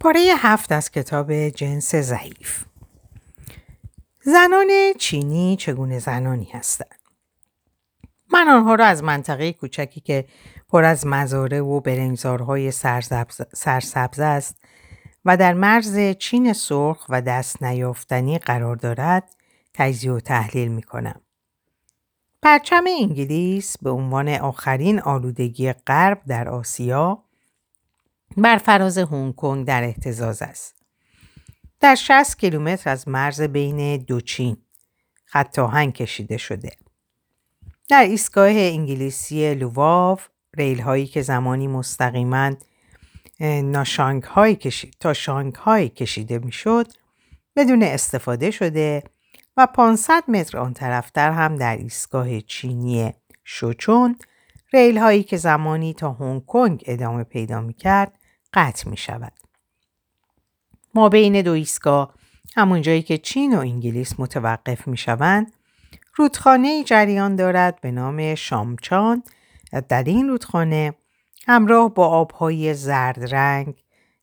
پاره هفت از کتاب جنس ضعیف زنان چینی چگونه زنانی هستند من آنها را از منطقه کوچکی که پر از مزاره و برنگزارهای سرسبز است و در مرز چین سرخ و دست نیافتنی قرار دارد تجزیه و تحلیل می کنم. پرچم انگلیس به عنوان آخرین آلودگی غرب در آسیا بر فراز هنگ کنگ در احتزاز است. در 60 کیلومتر از مرز بین دو چین خط آهنگ کشیده شده. در ایستگاه انگلیسی لوواو ریل هایی که زمانی مستقیما کشید تا شانگهای کشیده می‌شد بدون استفاده شده و 500 متر آن طرفتر هم در ایستگاه چینی شوچون ریل هایی که زمانی تا هنگ کنگ ادامه پیدا می کرد قطع می شود. ما بین دو ایستگاه همون جایی که چین و انگلیس متوقف می شوند رودخانه جریان دارد به نام شامچان در این رودخانه همراه با آبهای زرد رنگ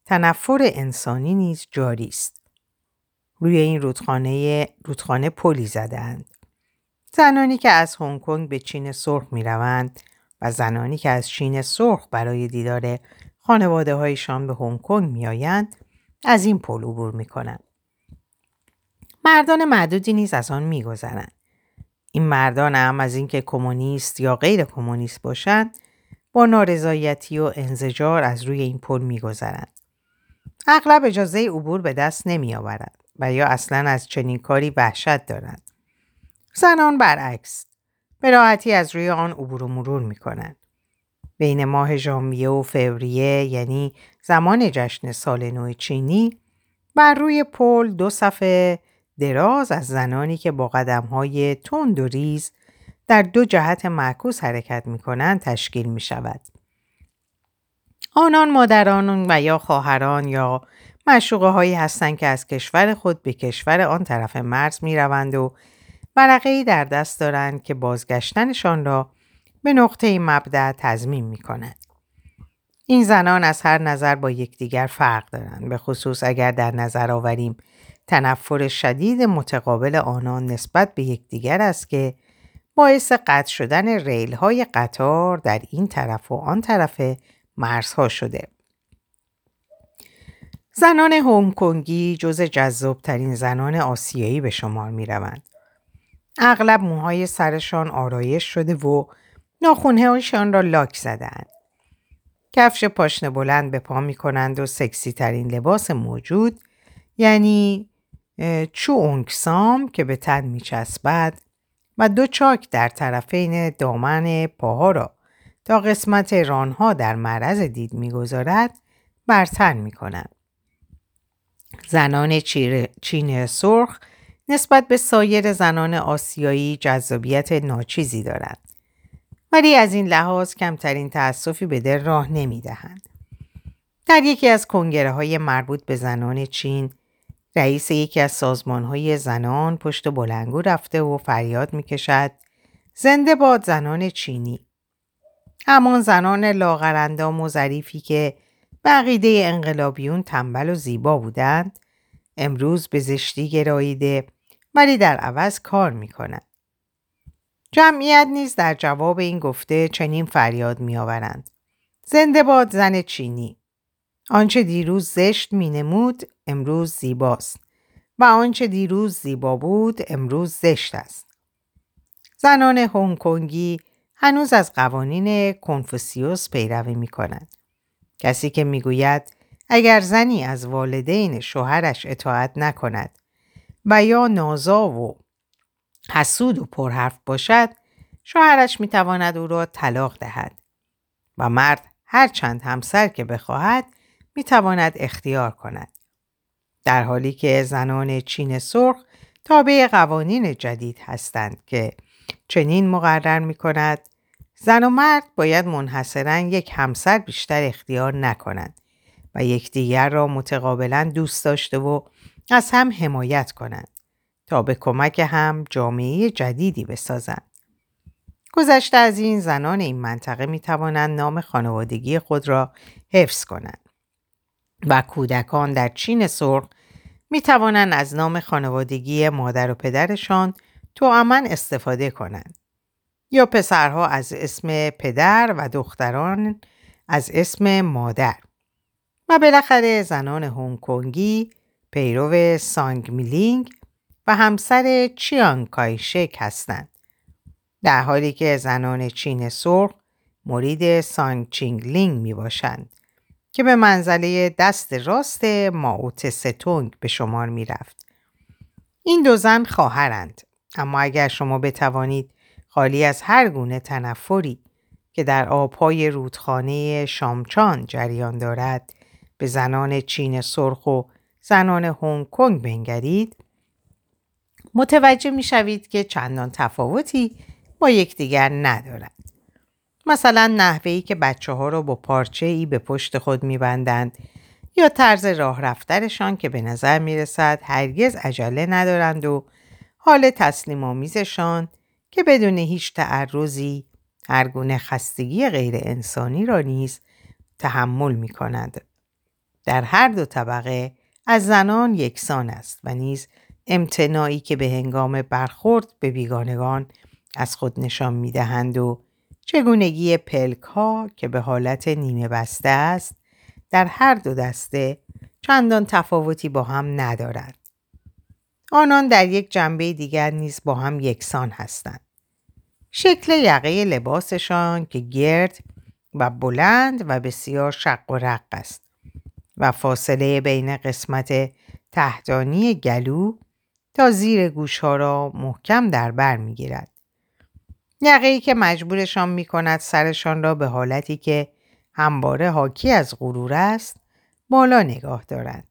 تنفر انسانی نیز جاری است. روی این رودخانه رودخانه پلی زدند. زنانی که از هنگ کنگ به چین سرخ می روند و زنانی که از چین سرخ برای دیدار خانواده هایشان به هنگ کنگ می آیند از این پل عبور می کنند. مردان معدودی نیز از آن می گذرند. این مردان هم از اینکه کمونیست یا غیر کمونیست باشند با نارضایتی و انزجار از روی این پل میگذرند. اغلب اجازه عبور به دست نمی آورد و یا اصلا از چنین کاری وحشت دارند. زنان برعکس به راحتی از روی آن عبور و مرور می کنند. بین ماه ژانویه و فوریه یعنی زمان جشن سال نو چینی بر روی پل دو صفحه دراز از زنانی که با های تند و ریز در دو جهت معکوس حرکت می کنند تشکیل می شود. آنان مادران و یا خواهران یا مشوقه هایی هستند که از کشور خود به کشور آن طرف مرز می روند و ورقه در دست دارند که بازگشتنشان را به نقطه مبدع تضمین می کند. این زنان از هر نظر با یکدیگر فرق دارند به خصوص اگر در نظر آوریم تنفر شدید متقابل آنان نسبت به یکدیگر است که باعث قطع شدن ریل های قطار در این طرف و آن طرف مرزها شده. زنان هنگ کنگی جز جذابترین زنان آسیایی به شمار می روند. اغلب موهای سرشان آرایش شده و ناخونهایشان را لاک زدند. کفش پاشنه بلند به پا می کنند و سکسی ترین لباس موجود یعنی چو اونکسام که به تن می چسبد و دو چاک در طرفین دامن پاها را تا قسمت رانها در معرض دید می‌گذارد برتن می کند. زنان چین سرخ نسبت به سایر زنان آسیایی جذابیت ناچیزی دارند. ولی از این لحاظ کمترین تأسفی به دل راه نمی دهند. در یکی از کنگره های مربوط به زنان چین رئیس یکی از های زنان پشت بلنگو رفته و فریاد می‌کشد زنده باد زنان چینی همان زنان لاغرندام و ظریفی که بقیده انقلابیون تنبل و زیبا بودند امروز به زشتی گراییده ولی در عوض کار می‌کنند جمعیت نیز در جواب این گفته چنین فریاد میآورند زنده باد زن چینی آنچه دیروز زشت می نمود امروز زیباست و آنچه دیروز زیبا بود امروز زشت است. زنان هنگ کنگی هنوز از قوانین کنفوسیوس پیروی می کند. کسی که می‌گوید اگر زنی از والدین شوهرش اطاعت نکند و یا نازا و حسود و پرحرف باشد شوهرش می‌تواند او را طلاق دهد و مرد هر چند همسر که بخواهد می تواند اختیار کند. در حالی که زنان چین سرخ تابع قوانین جدید هستند که چنین مقرر می کند زن و مرد باید منحصرا یک همسر بیشتر اختیار نکنند و یکدیگر را متقابلا دوست داشته و از هم حمایت کنند تا به کمک هم جامعه جدیدی بسازند. گذشته از این زنان این منطقه می توانند نام خانوادگی خود را حفظ کنند. و کودکان در چین سرخ می توانند از نام خانوادگی مادر و پدرشان تو امن استفاده کنند. یا پسرها از اسم پدر و دختران از اسم مادر. و بالاخره زنان هنگ کنگی پیرو سانگ میلینگ و همسر چیانگ کایشک هستند. در حالی که زنان چین سرخ مرید سونگ چینگلینگ می باشند که به منزله دست راست مائو تسه‌تونگ به شمار می رفت. این دو زن خواهرند اما اگر شما بتوانید خالی از هر گونه تنفری که در آبهای رودخانه شامچان جریان دارد به زنان چین سرخ و زنان هنگ کنگ بنگرید متوجه می شوید که چندان تفاوتی با یکدیگر ندارند. مثلا نحوهی که بچه ها را با پارچه ای به پشت خود می بندند یا طرز راه رفترشان که به نظر می رسد هرگز عجله ندارند و حال تسلیم آمیزشان که بدون هیچ تعرضی هر گونه خستگی غیر انسانی را نیز تحمل می کند. در هر دو طبقه از زنان یکسان است و نیز امتناعی که به هنگام برخورد به بیگانگان از خود نشان می دهند و چگونگی پلک ها که به حالت نیمه بسته است در هر دو دسته چندان تفاوتی با هم ندارد. آنان در یک جنبه دیگر نیز با هم یکسان هستند. شکل یقه لباسشان که گرد و بلند و بسیار شق و رق است و فاصله بین قسمت تحتانی گلو تا زیر گوش ها را محکم در بر می گیرد. یقه ای که مجبورشان می کند سرشان را به حالتی که همواره حاکی از غرور است بالا نگاه دارند.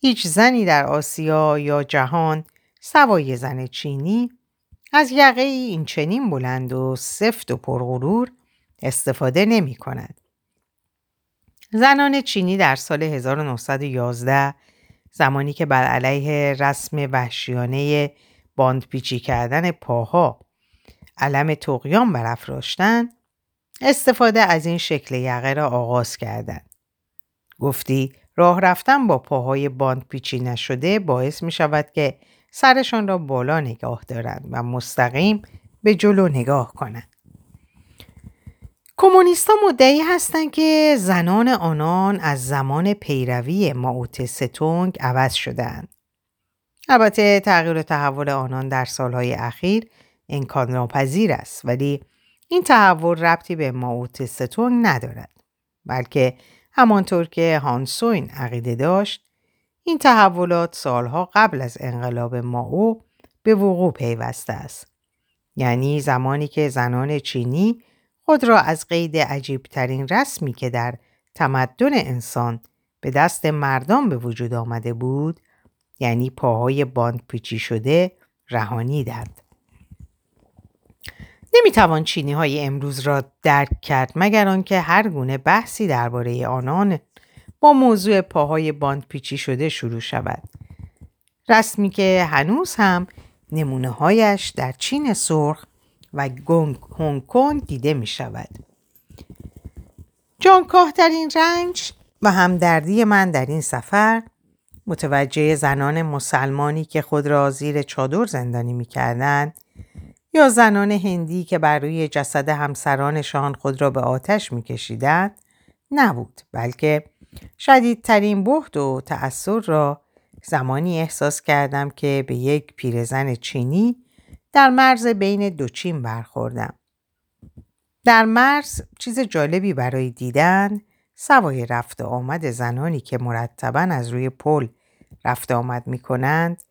هیچ زنی در آسیا یا جهان سوای زن چینی از یقه ای این چنین بلند و سفت و پرغرور استفاده نمی کند. زنان چینی در سال 1911 زمانی که بر علیه رسم وحشیانه باندپیچی کردن پاها علم تقیان برافراشتند استفاده از این شکل یقه را آغاز کردند. گفتی راه رفتن با پاهای باند پیچی نشده باعث می شود که سرشان را بالا نگاه دارند و مستقیم به جلو نگاه کنند. کمونیستا مدعی هستند که زنان آنان از زمان پیروی ماوت ستونگ عوض شدهاند. البته تغییر و تحول آنان در سالهای اخیر امکان ناپذیر است ولی این تحول ربطی به ماوت ستونگ ندارد بلکه همانطور که هانسوین عقیده داشت این تحولات سالها قبل از انقلاب ماو به وقوع پیوسته است یعنی زمانی که زنان چینی خود را از قید عجیبترین رسمی که در تمدن انسان به دست مردان به وجود آمده بود یعنی پاهای باند پیچی شده رهانیدند. نمی‌توان چینی های امروز را درک کرد مگر آنکه هر گونه بحثی درباره آنان با موضوع پاهای باند پیچی شده شروع شود. رسمی که هنوز هم نمونه هایش در چین سرخ و هنگ کنگ دیده می شود. جانکاه در این رنج و همدردی من در این سفر متوجه زنان مسلمانی که خود را زیر چادر زندانی می کردند یا زنان هندی که بر روی جسد همسرانشان خود را به آتش میکشیدند نبود بلکه شدیدترین بحت و تأثیر را زمانی احساس کردم که به یک پیرزن چینی در مرز بین دو چین برخوردم. در مرز چیز جالبی برای دیدن سوای رفت آمد زنانی که مرتبا از روی پل رفت آمد می کنند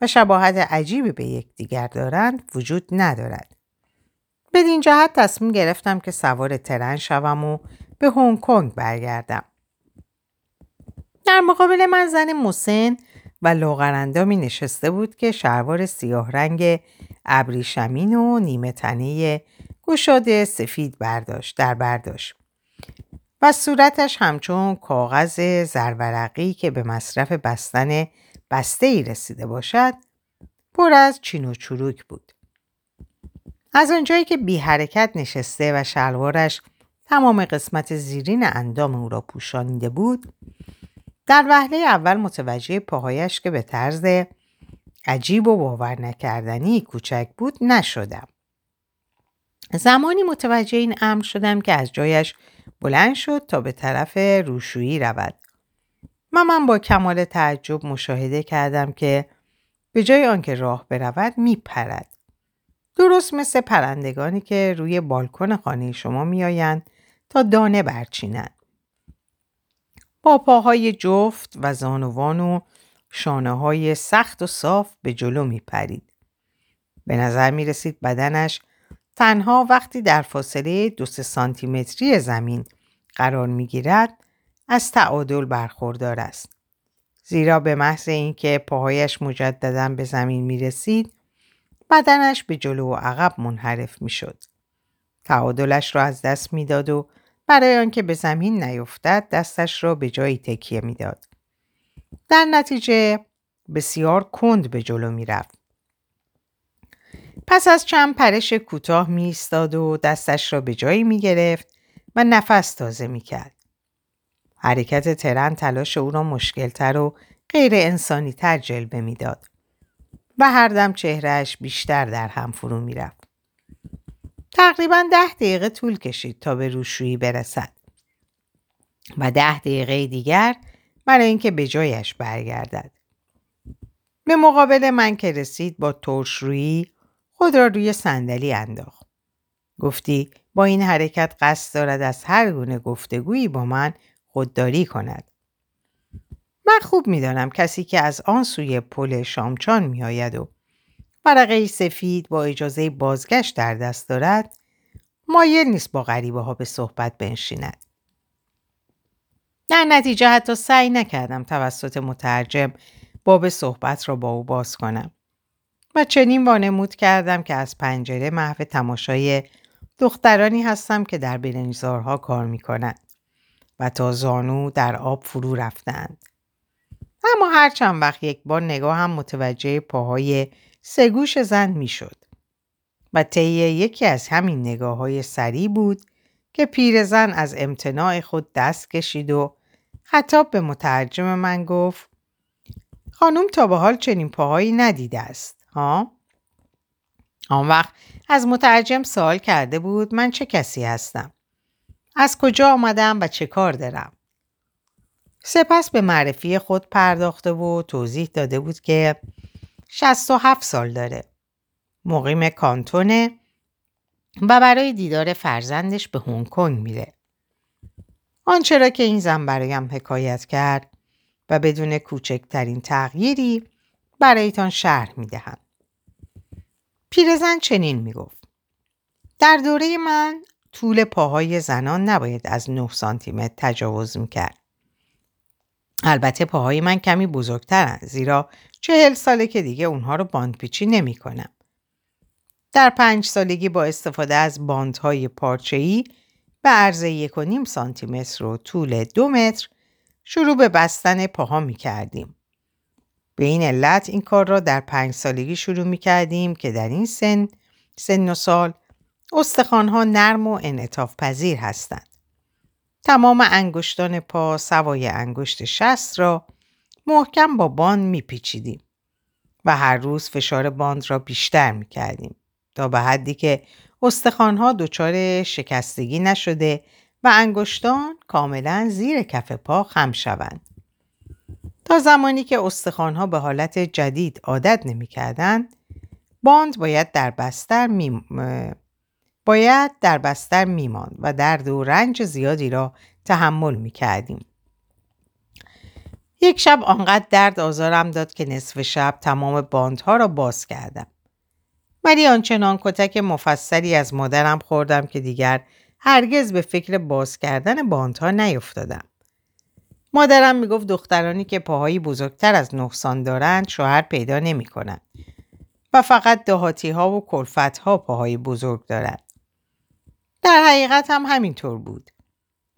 و شباهت عجیبی به یکدیگر دارند وجود ندارد. بدین جهت تصمیم گرفتم که سوار ترن شوم و به هنگ کنگ برگردم. در مقابل من زن مسن و لاغرندامی نشسته بود که شلوار سیاه رنگ ابریشمین و نیمه تنه گشاده سفید برداشت در برداشت و صورتش همچون کاغذ زرورقی که به مصرف بستن بسته ای رسیده باشد پر از چین و چروک بود. از آنجایی که بی حرکت نشسته و شلوارش تمام قسمت زیرین اندام او را پوشانیده بود در وهله اول متوجه پاهایش که به طرز عجیب و باور نکردنی کوچک بود نشدم. زمانی متوجه این امر شدم که از جایش بلند شد تا به طرف روشویی رود. من با کمال تعجب مشاهده کردم که به جای آنکه راه برود میپرد. درست مثل پرندگانی که روی بالکن خانه شما میآیند تا دانه برچینند. با پاهای جفت و زانوان و شانه های سخت و صاف به جلو می پرید. به نظر می رسید بدنش تنها وقتی در فاصله دو سه سانتیمتری زمین قرار می گیرد از تعادل برخوردار است. زیرا به محض اینکه پاهایش مجددا به زمین می رسید بدنش به جلو و عقب منحرف می شد. تعادلش را از دست می‌داد و برای آنکه به زمین نیفتد دستش را به جایی تکیه می‌داد. در نتیجه بسیار کند به جلو می رفت. پس از چند پرش کوتاه می ایستاد و دستش را به جایی می گرفت و نفس تازه می کرد. حرکت ترن تلاش او را مشکلتر و غیر انسانی تر جلبه می‌داد و هر دم چهرهش بیشتر در هم فرو می رفت. تقریبا ده دقیقه طول کشید تا به روشویی برسد و ده دقیقه دیگر برای اینکه به جایش برگردد. به مقابل من که رسید با ترشرویی خود را روی صندلی انداخت. گفتی با این حرکت قصد دارد از هر گونه گفتگویی با من خودداری کند. من خوب می‌دانم کسی که از آن سوی پل شامچان میآید و ورقه سفید با اجازه بازگشت در دست دارد مایل نیست با غریبه ها به صحبت بنشیند. در نتیجه حتی سعی نکردم توسط مترجم باب صحبت را با او باز کنم و چنین وانمود کردم که از پنجره محو تماشای دخترانی هستم که در برنجزارها کار می کنند و تا زانو در آب فرو رفتند. اما هر چند وقت یک بار نگاه هم متوجه پاهای سگوش زن می شد. و طی یکی از همین نگاه های سری بود که پیرزن از امتناع خود دست کشید و خطاب به مترجم من گفت خانم تا به حال چنین پاهایی ندیده است ها؟ آن وقت از مترجم سوال کرده بود من چه کسی هستم؟ از کجا آمدم و چه کار دارم؟ سپس به معرفی خود پرداخته و توضیح داده بود که 67 سال داره. مقیم کانتونه و برای دیدار فرزندش به هنگ کنگ میره. آنچه را که این زن برایم حکایت کرد و بدون کوچکترین تغییری برایتان شرح می‌دهم. پیرزن چنین می‌گفت. در دوره من طول پاهای زنان نباید از 9 سانتیمتر تجاوز می‌کرد. البته پاهای من کمی بزرگترن زیرا چهل ساله که دیگه اونها رو باندپیچی نمی کنم. در پنج سالگی با استفاده از باندهای پارچه‌ای به عرض یک و نیم سانتی متر و طول دو متر شروع به بستن پاها می کردیم. به این علت این کار را در پنج سالگی شروع می کردیم که در این سن سن و سال استخوانها نرم و انعطاف پذیر هستند. تمام انگشتان پا سوای انگشت شست را محکم با باند میپیچیدیم و هر روز فشار باند را بیشتر می‌کردیم تا به حدی که استخوانها دچار شکستگی نشده و انگشتان کاملا زیر کف پا خم شوند. تا زمانی که استخوانها به حالت جدید عادت نمی‌کردند باند باید در بستر می... باید در بستر میماند و درد و رنج زیادی را تحمل می کردیم. یک شب آنقدر درد آزارم داد که نصف شب تمام باندها را باز کردم. ولی آنچنان کتک مفصلی از مادرم خوردم که دیگر هرگز به فکر باز کردن باندها نیفتادم. مادرم می‌گفت دخترانی که پاهایی بزرگتر از نقصان دارند شوهر پیدا نمی کنند و فقط دهاتی ها و کلفت ها پاهای بزرگ دارند. در حقیقت هم همینطور بود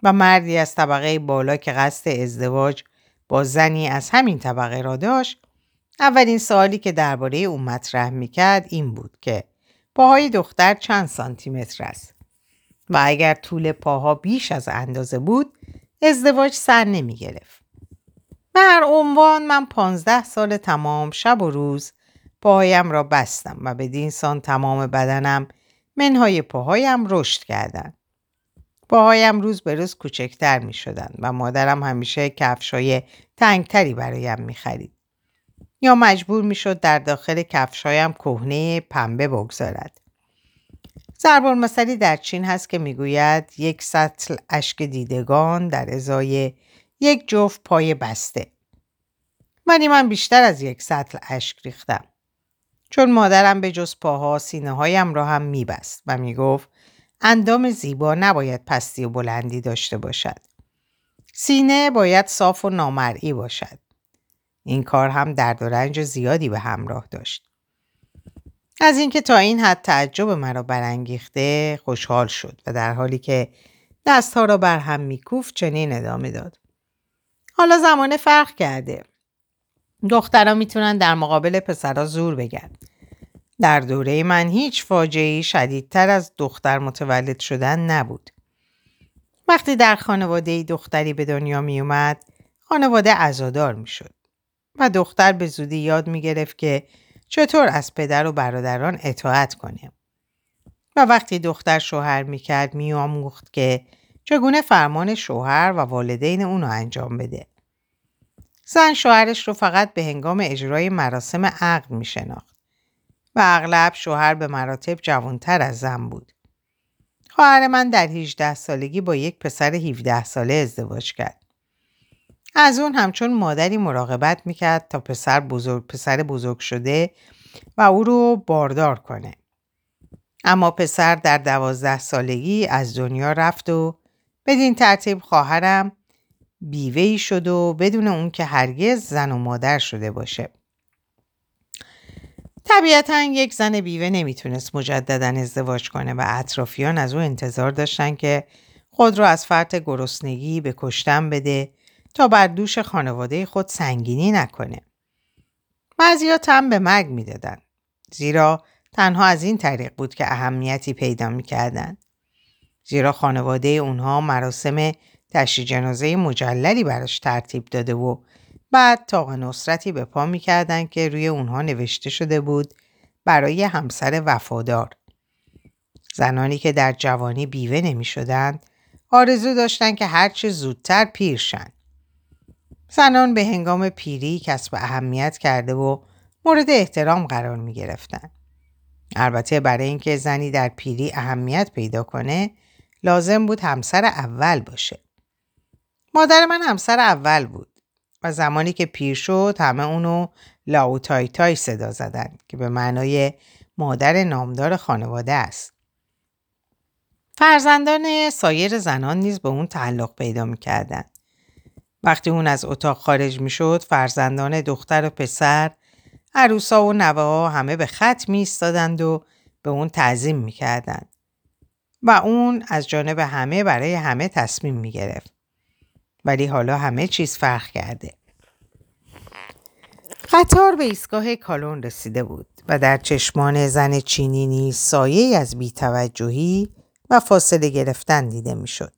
و مردی از طبقه بالا که قصد ازدواج با زنی از همین طبقه را داشت اولین سوالی که درباره او مطرح می‌کرد این بود که پاهای دختر چند سانتی متر است و اگر طول پاها بیش از اندازه بود ازدواج سر نمی گرفت. به هر عنوان من پانزده سال تمام شب و روز پاهایم را بستم و به سان تمام بدنم منهای پاهایم رشد کردند. پاهایم روز به روز کوچکتر می شدن و مادرم همیشه کفشای تنگتری برایم می خرید. یا مجبور می شد در داخل کفشایم کهنه پنبه بگذارد. زربان مثلی در چین هست که می‌گوید یک سطل اشک دیدگان در ازای یک جفت پای بسته. ولی من بیشتر از یک سطل اشک ریختم. چون مادرم به جز پاها سینه هایم را هم میبست و می‌گفت اندام زیبا نباید پستی و بلندی داشته باشد. سینه باید صاف و نامرئی باشد. این کار هم درد و رنج زیادی به همراه داشت. از اینکه تا این حد تعجب مرا برانگیخته خوشحال شد و در حالی که دستها را بر هم میکوفت چنین ادامه داد. حالا زمانه فرق کرده. دخترها می‌تونن در مقابل پسرها زور بگن. در دوره من هیچ فاجعه شدیدتر از دختر متولد شدن نبود. وقتی در خانواده دختری به دنیا می اومد، خانواده عزادار می شد. و دختر به زودی یاد می گرفت که چطور از پدر و برادران اطاعت کنه. و وقتی دختر شوهر می کرد می آموخت که چگونه فرمان شوهر و والدین اونو انجام بده. زن شوهرش رو فقط به هنگام اجرای مراسم عقد می شناخت. و اغلب شوهر به مراتب جوانتر از زن بود. خواهر من در 18 سالگی با یک پسر 17 ساله ازدواج کرد. از اون همچون مادری مراقبت می‌کرد تا پسر بزرگ پسر بزرگ شده و او رو باردار کنه. اما پسر در دوازده سالگی از دنیا رفت و بدین ترتیب خواهرم بیوهی شد و بدون اون که هرگز زن و مادر شده باشه. طبیعتا یک زن بیوه نمی‌تونست مجددا ازدواج کنه و اطرافیان از او انتظار داشتن که خود را از فرط گرسنگی به کشتن بده تا بر دوش خانواده خود سنگینی نکنه. بعضیا تن به مرگ می‌دادن زیرا تنها از این طریق بود که اهمیتی پیدا می‌کردن. زیرا خانواده اونها مراسم تشی جنازه مجللی براش ترتیب داده و بعد تاق نصرتی به پا می‌کردن که روی اونها نوشته شده بود برای همسر وفادار. زنانی که در جوانی بیوه نمی آرزو داشتن که هرچه زودتر پیر شن. زنان به هنگام پیری کسب اهمیت کرده و مورد احترام قرار می گرفتن. البته برای اینکه زنی در پیری اهمیت پیدا کنه لازم بود همسر اول باشه. مادر من همسر اول بود و زمانی که پیر شد همه اونو لاوتای تای صدا زدن که به معنای مادر نامدار خانواده است. فرزندان سایر زنان نیز به اون تعلق پیدا می‌کردند. وقتی اون از اتاق خارج می شد فرزندان دختر و پسر عروسا و نوه همه به خط می ایستادند و به اون تعظیم می کردند. و اون از جانب همه برای همه تصمیم می گرفت. ولی حالا همه چیز فرق کرده. قطار به ایستگاه کالون رسیده بود و در چشمان زن چینی نیز سایه از بیتوجهی و فاصله گرفتن دیده می‌شد.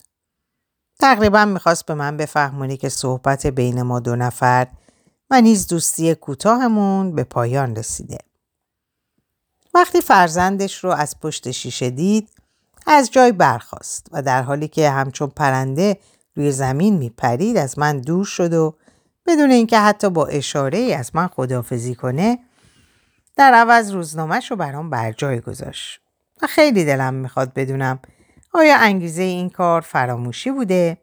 تقریبا می‌خواست به من بفهمونی که صحبت بین ما دو نفر و نیز دوستی کوتاهمون به پایان رسیده. وقتی فرزندش رو از پشت شیشه دید از جای برخاست و در حالی که همچون پرنده روی زمین میپرید از من دور شد و بدون اینکه حتی با اشاره ای از من خدافزی کنه در عوض روزنامهش رو برام بر جای گذاشت. و خیلی دلم می‌خواد بدونم آیا انگیزه این کار فراموشی بوده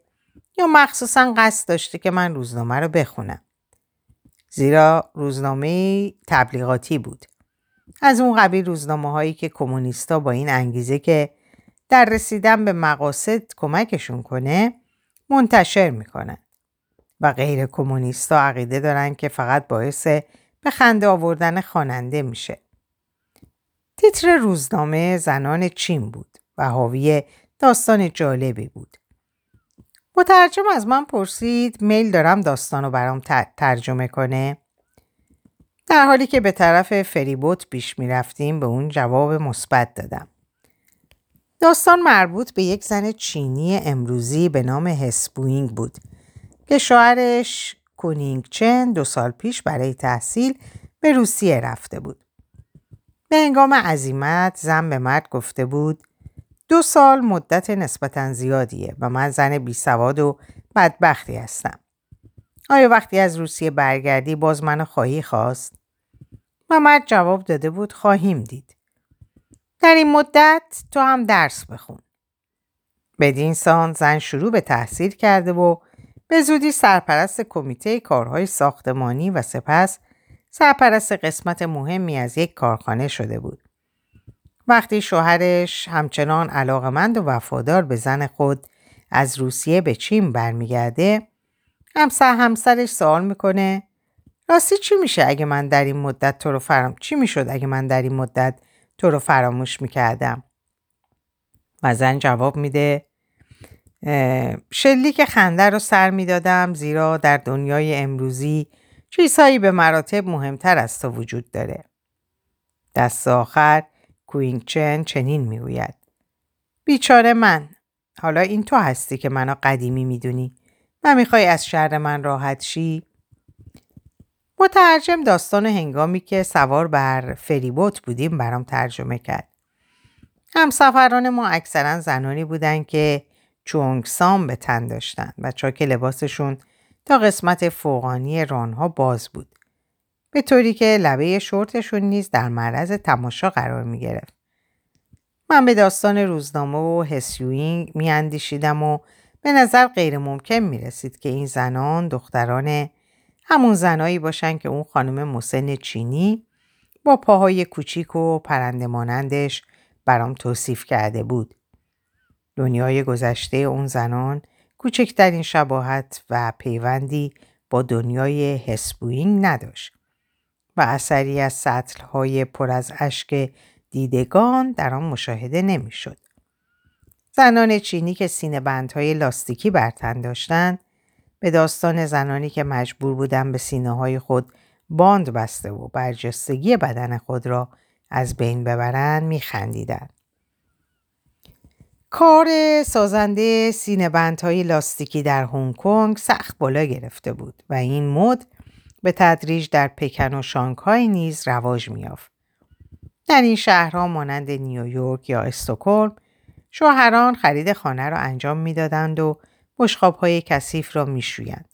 یا مخصوصا قصد داشته که من روزنامه رو بخونم. زیرا روزنامه تبلیغاتی بود. از اون قبیل روزنامه هایی که کمونیستا با این انگیزه که در رسیدن به مقاصد کمکشون کنه منتشر می‌کنن و غیر کمونیستا عقیده دارن که فقط باعث به خنده آوردن خواننده میشه. تیتر روزنامه زنان چین بود و حاوی داستان جالبی بود. مترجم از من پرسید میل دارم داستان رو برام ترجمه کنه. در حالی که به طرف فریبوت بیش می رفتیم به اون جواب مثبت دادم. داستان مربوط به یک زن چینی امروزی به نام هسبوینگ بود که شوهرش کونینگ چن دو سال پیش برای تحصیل به روسیه رفته بود. به هنگام عزیمت زن به مرد گفته بود دو سال مدت نسبتا زیادیه و من زن بی سواد و بدبختی هستم. آیا وقتی از روسیه برگردی باز منو خواهی خواست؟ و مرد جواب داده بود خواهیم دید. در این مدت تو هم درس بخون. بدین سان زن شروع به تحصیل کرده و به زودی سرپرست کمیته کارهای ساختمانی و سپس سرپرست قسمت مهمی از یک کارخانه شده بود. وقتی شوهرش همچنان علاقمند و وفادار به زن خود از روسیه به چین برمیگرده همسر همسرش سوال می‌کنه راستی چی میشه اگه من در این مدت تو رو فرام چی می‌شد اگه من در این مدت تو رو فراموش می‌کردم و زن جواب میده شلیک خنده رو سر می‌دادم زیرا در دنیای امروزی چیزهایی به مراتب مهمتر از تو وجود داره. دست آخر کوینگ چن چنین می‌گوید. بیچاره من. حالا این تو هستی که منو قدیمی می‌دونی و می‌خوای از شهر من راحت شی؟ مترجم داستان هنگامی که سوار بر فریبوت بودیم برام ترجمه کرد. همسفران ما اکثرا زنانی بودند که چونگ سام به تن داشتن و چاک لباسشون تا قسمت فوقانی رانها باز بود. به طوری که لبه شورتشون نیز در معرض تماشا قرار می گرفت. من به داستان روزنامه و هسیوینگ می اندیشیدم و به نظر غیر ممکن می رسید که این زنان دختران همون زنایی باشن که اون خانم مسن چینی با پاهای کوچیک و پرنده مانندش برام توصیف کرده بود. دنیای گذشته اون زنان کوچکترین شباهت و پیوندی با دنیای هسبوینگ نداشت و اثری از سطلهای پر از اشک دیدگان در آن مشاهده نمی‌شد. زنان چینی که سینه بندهای لاستیکی برتن داشتند به داستان زنانی که مجبور بودن به سینه های خود باند بسته و برجستگی بدن خود را از بین ببرند میخندیدند. کار سازنده سینه بندهای لاستیکی در هنگ کنگ سخت بالا گرفته بود و این مد به تدریج در پکن و شانگهای نیز رواج میافت. در این شهرها مانند نیویورک یا استکهلم شوهران خرید خانه را انجام می‌دادند و بشخاب های کثیف را میشویند.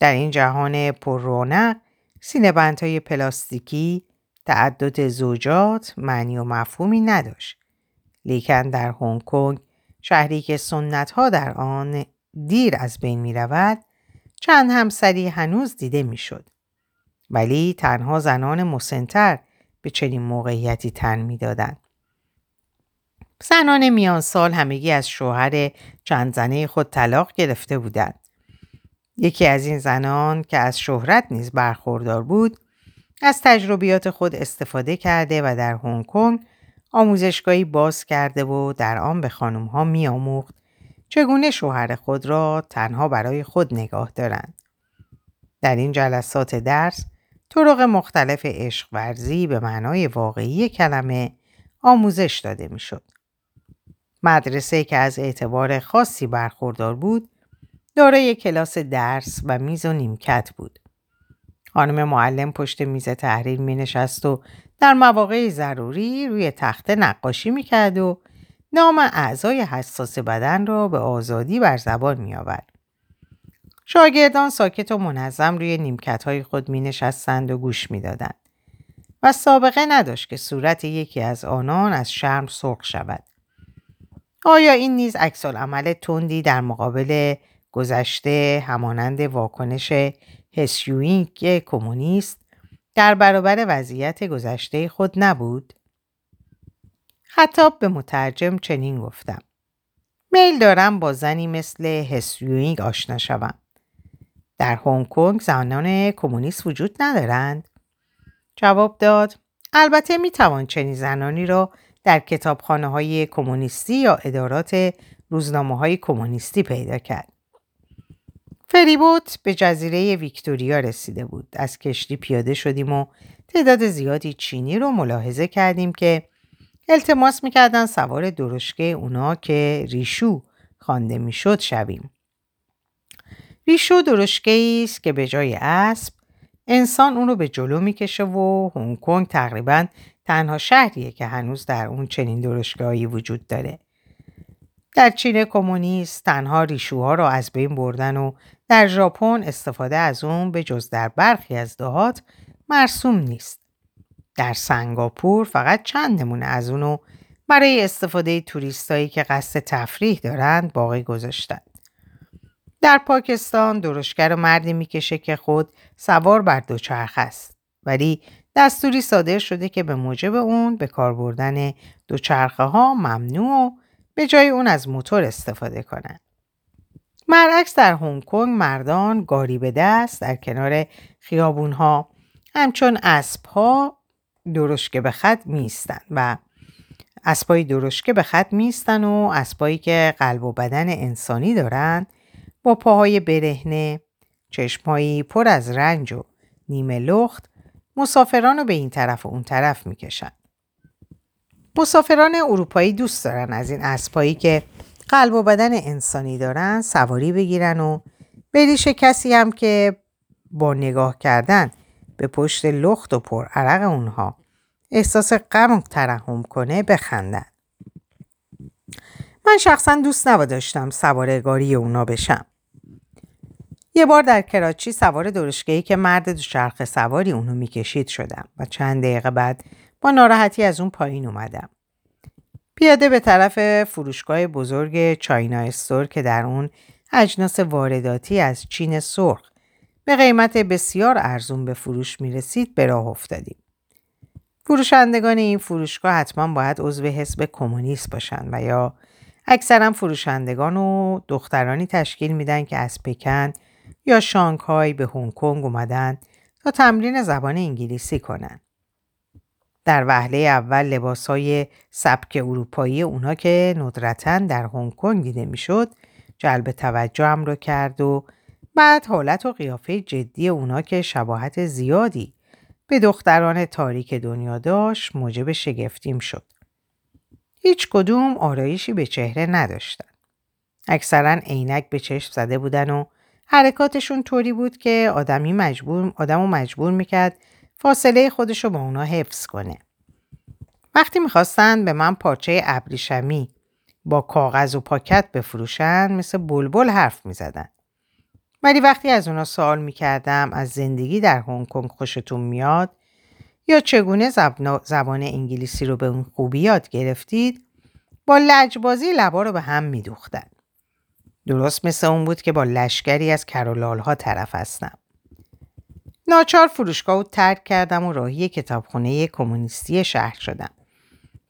در این جهان پر رونق سینه بندهای پلاستیکی تعدد زوجات معنی و مفهومی نداشت. لیکن در هنگ کنگ شهری که سنت ها در آن دیر از بین می رود چند همسری هنوز دیده می شد. ولی تنها زنان مسنتر به چنین موقعیتی تن می دادن. زنان میان سال همگی از شوهر چند زنه خود طلاق گرفته بودند. یکی از این زنان که از شهرت نیز برخوردار بود از تجربیات خود استفاده کرده و در هنگ کنگ آموزشگاهی باز کرده و در آن به خانم ها می آموخت چگونه شوهر خود را تنها برای خود نگاه دارند. در این جلسات درس طرق مختلف عشق ورزی به معنای واقعی کلمه آموزش داده می شد. مدرسه که از اعتبار خاصی برخوردار بود دارای کلاس درس و میز و نیمکت بود. خانم معلم پشت میز تحریر می نشست و در مواقع ضروری روی تخته نقاشی می کرد و نام اعضای حساس بدن را به آزادی بر زبان می آورد. شاگردان ساکت و منظم روی نیمکت های خود می نشستند و گوش می دادند. و سابقه نداشت که صورت یکی از آنان از شرم سرخ شود. آیا این نیز عکس عمل تندی در مقابل گذشته همانند واکنش هسیوینگ کمونیست در برابر وضعیت گذشته خود نبود؟ خطاب به مترجم چنین گفتم. میل دارم با زنی مثل هسیوینگ آشنا شوم. در هنگ کنگ زنان کمونیست وجود ندارند؟ جواب داد البته می توان چنین زنانی را در کتابخانه های کمونیستی یا ادارات روزنامه های کمونیستی پیدا کرد. فریبوت به جزیره ویکتوریا رسیده بود. از کشتی پیاده شدیم و تعداد زیادی چینی رو ملاحظه کردیم که التماس می‌کردن سوار درشکه اونا که ریشو خوانده می‌شد شویم. ریشو درشکه است که به جای اسب انسان اون رو به جلو می‌کشه و هنگ کنگ تقریبا تنها شهریه که هنوز در اون چنین درشگاهی وجود داره. در چین کمونیست تنها ریشوها را از بین بردن و در ژاپن استفاده از اون به جز در برخی از دهات مرسوم نیست. در سنگاپور فقط چند نمونه از اونو برای استفاده توریستایی که قصد تفریح دارند باقی گذاشتن. در پاکستان درشگر مردی می‌کشه که خود سوار بر دوچرخ است ولی دستوری صادر شده که به موجب اون به کار بردن دوچرخه ها ممنوع و به جای اون از موتور استفاده کنند. برعکس در هنگ کنگ مردان گاری به دست در کنار خیابون ها همچون اسب ها درشکه به خط میستن و اسبای درشکه به خط میستن و اسبایی که قلب و بدن انسانی دارند با پاهای برهنه چشمهایی پر از رنج و نیمه لخت مسافران رو به این طرف و اون طرف می‌کشن. مسافران اروپایی دوست دارن از این اسبایی که قلب و بدن انسانی دارن سواری بگیرن و به کسی هم که با نگاه کردن به پشت لخت و پر عرق اونها احساس غم ترحم کنه بخندن. من شخصا دوست نباداشتم سوارگاری اونا بشم. یه بار در کراچی سوار درشگهی که مرد دوچرخه سواری اونو می‌کشید شدم و چند دقیقه بعد با ناراحتی از اون پایین اومدم. پیاده به طرف فروشگاه بزرگ چاینا استور که در اون اجناس وارداتی از چین سرخ به قیمت بسیار ارزون به فروش می رسید به راه افتادیم. فروشندگان این فروشگاه حتما باید عضو حزب کمونیست باشند و یا اکثرا فروشندگان و دخترانی تشکیل میدن که از پکن یا شانگهای به هنگ کنگ اومدن تا تمرین زبان انگلیسی کنند. در وهله اول لباس های سبک اروپایی اونا که ندرتا در هنگ کنگ دیده می‌شد جلب توجهم رو کرد و بعد حالت و قیافه جدی اونا که شباهت زیادی به دختران تاریک دنیا داشت موجب شگفتیم شد. هیچ کدوم آرایشی به چهره نداشتن. اکثرا عینک به چشم زده بودن و حرکاتشون طوری بود که آدمی مجبور آدمو مجبور می‌کرد فاصله خودش رو با اونا حفظ کنه. وقتی می‌خواستن به من پارچه ابریشمی با کاغذ و پاکت بفروشن مثل بلبل حرف می‌زدن. ولی وقتی از اونا سوال می‌کردم از زندگی در هنگ کنگ خوشتون میاد یا چگونه زبان انگلیسی رو به اون خوبی یاد گرفتید با لجبازی لبا رو به هم میدوختن. درست مثل اون بود که با لشکری از کرولال ها طرف هستم. ناچار فروشگاه رو ترک کردم و راهی کتابخونه کمونیستی شهر شدم.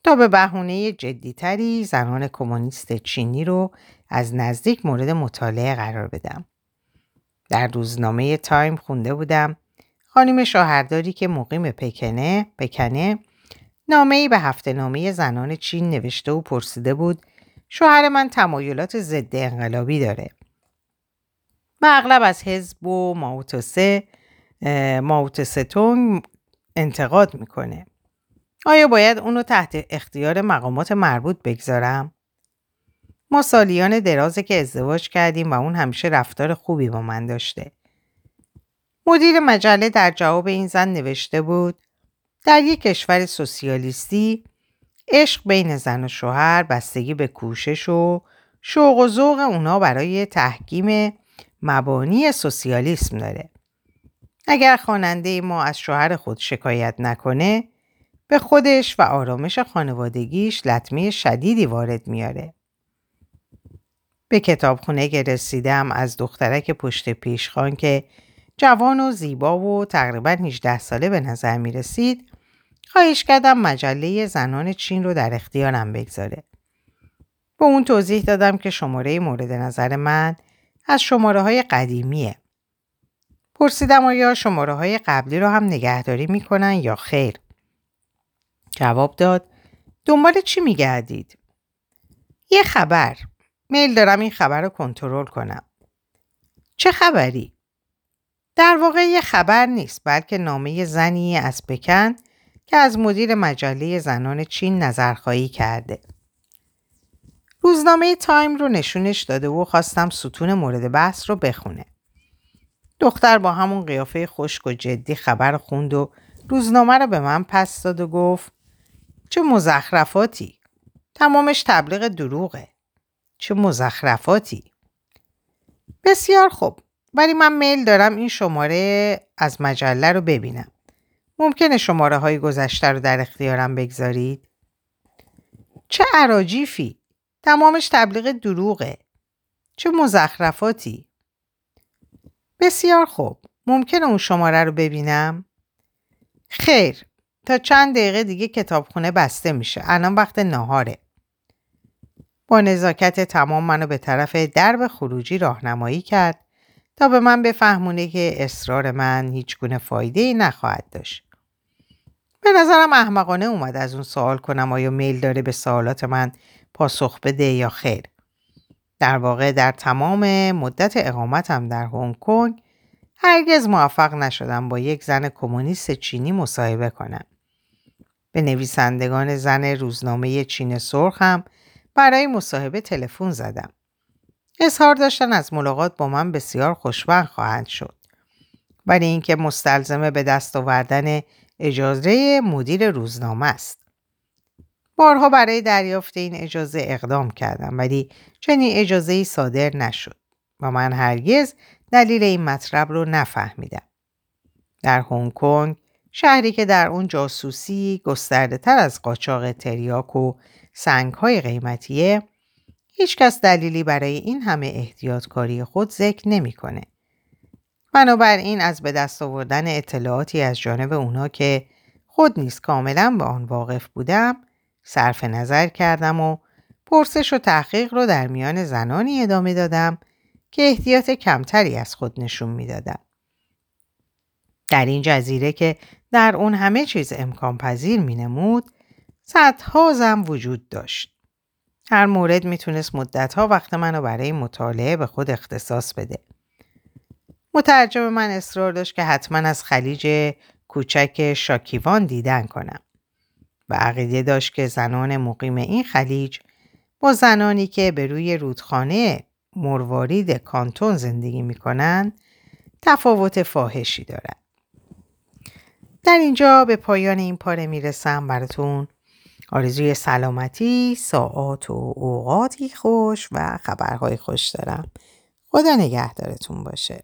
تا به بهونه جدیتری زنان کمونیست چینی رو از نزدیک مورد مطالعه قرار بدم. در روزنامه تایم خونده بودم خانم شاهرداری که مقیم پکنه پکنه نامه ای به هفته نامه زنان چین نوشته و پرسیده بود شوهر من تمایلات ضد انقلابی داره و اغلب از حزب و ماوتسه ماوتستونگ انتقاد می‌کنه آیا باید اونو تحت اختیار مقامات مربوط بگذارم؟ ما سالیان درازه که ازدواج کردیم و اون همیشه رفتار خوبی با من داشته. مدیر مجله در جواب این زن نوشته بود در یک کشور سوسیالیستی عشق بین زن و شوهر بستگی به کوشش و شوق و ذوق اونا برای تحکیم مبانی سوسیالیسم داره. اگر خواننده ما از شوهر خود شکایت نکنه به خودش و آرامش خانوادگیش لطمه شدیدی وارد میاره. به کتابخونه که رسیدم از دخترک پشت پیشخان که جوان و زیبا و تقریبا 18 ساله به نظر می رسید خواهش کردم مجله زنان چین رو در اختیارم بگذاره. به اون توضیح دادم که شماره مورد نظر من از شماره های قدیمیه. پرسیدم آیا شماره های قبلی رو هم نگهداری می‌کنن یا خیر. جواب داد دنبال چی میگردید؟ یه خبر. میل دارم این خبر رو کنترل کنم. چه خبری؟ در واقع یه خبر نیست بلکه نامه زنی از بکن که از مدیر مجله زنان چین نظرخواهی کرده. روزنامه تایم رو نشونش داده و خواستم ستون مورد بحث رو بخونه. دختر با همون قیافه خشک و جدی خبر خوند و روزنامه رو به من پس داد و گفت چه مزخرفاتی. تمامش تبلیغ دروغه. چه مزخرفاتی. بسیار خوب. ولی من میل دارم این شماره از مجله رو ببینم. ممکنه شماره های گذشته رو در اختیارم بگذارید؟ چه عراجیفی. تمامش تبلیغ دروغه. چه مزخرفاتی. بسیار خوب. ممکنه اون شماره رو ببینم؟ خیر. تا چند دقیقه دیگه کتابخونه بسته میشه. الان وقت ناهاره. با نزاکت تمام منو به طرف درب خروجی راهنمایی کرد تا به من بفهمونه که اصرار من هیچ گونه فایده ای نخواهد داشت. به نظرم احمقانه اومد از اون سوال کنم آیا میل داره به سوالات من پاسخ بده یا خیر. در واقع در تمام مدت اقامتم در هنگ کنگ هرگز موفق نشدم با یک زن کمونیست چینی مصاحبه کنم. به نویسندگان زن روزنامه چین سرخ هم برای مصاحبه تلفن زدم. اظهار داشتن از ملاقات با من بسیار خوشبخت خواهند شد. ولی اینکه مستلزمه به دست آوردن اجازه مدیر روزنامه است. بارها برای دریافت این اجازه اقدام کردم ولی چنین اجازه ای صادر نشد و من هرگز دلیل این مطلب رو نفهمیدم. در هنگ کنگ شهری که در اون جاسوسی گسترده تر از قاچاق تریاک و سنگ های قیمتیه هیچکس دلیلی برای این همه احتیاطکاری خود ذکر نمی‌کنه. بنابراین از به دست آوردن اطلاعاتی از جانب اونا که خود نیز کاملا به آن واقف بودم صرف نظر کردم و پرسش و تحقیق رو در میان زنانی ادامه دادم که احتیاط کمتری از خود نشون می‌دادم. در این جزیره که در اون همه چیز امکان پذیر می نمود صدها زن وجود داشت. هر مورد می‌تونست مدتها وقت منو برای مطالعه به خود اختصاص بده. مترجم من اصرار داشت که حتما از خلیج کوچک شاکیوان دیدن کنم و عقیده داشت که زنان مقیم این خلیج با زنانی که به روی رودخانه مروارید کانتون زندگی می‌کنن تفاوت فاحشی دارد. در اینجا به پایان این پاره می‌رسم براتون آرزوی سلامتی، ساعات و اوقاتی خوش و خبرهای خوش دارم. خدا نگهدارتون باشه.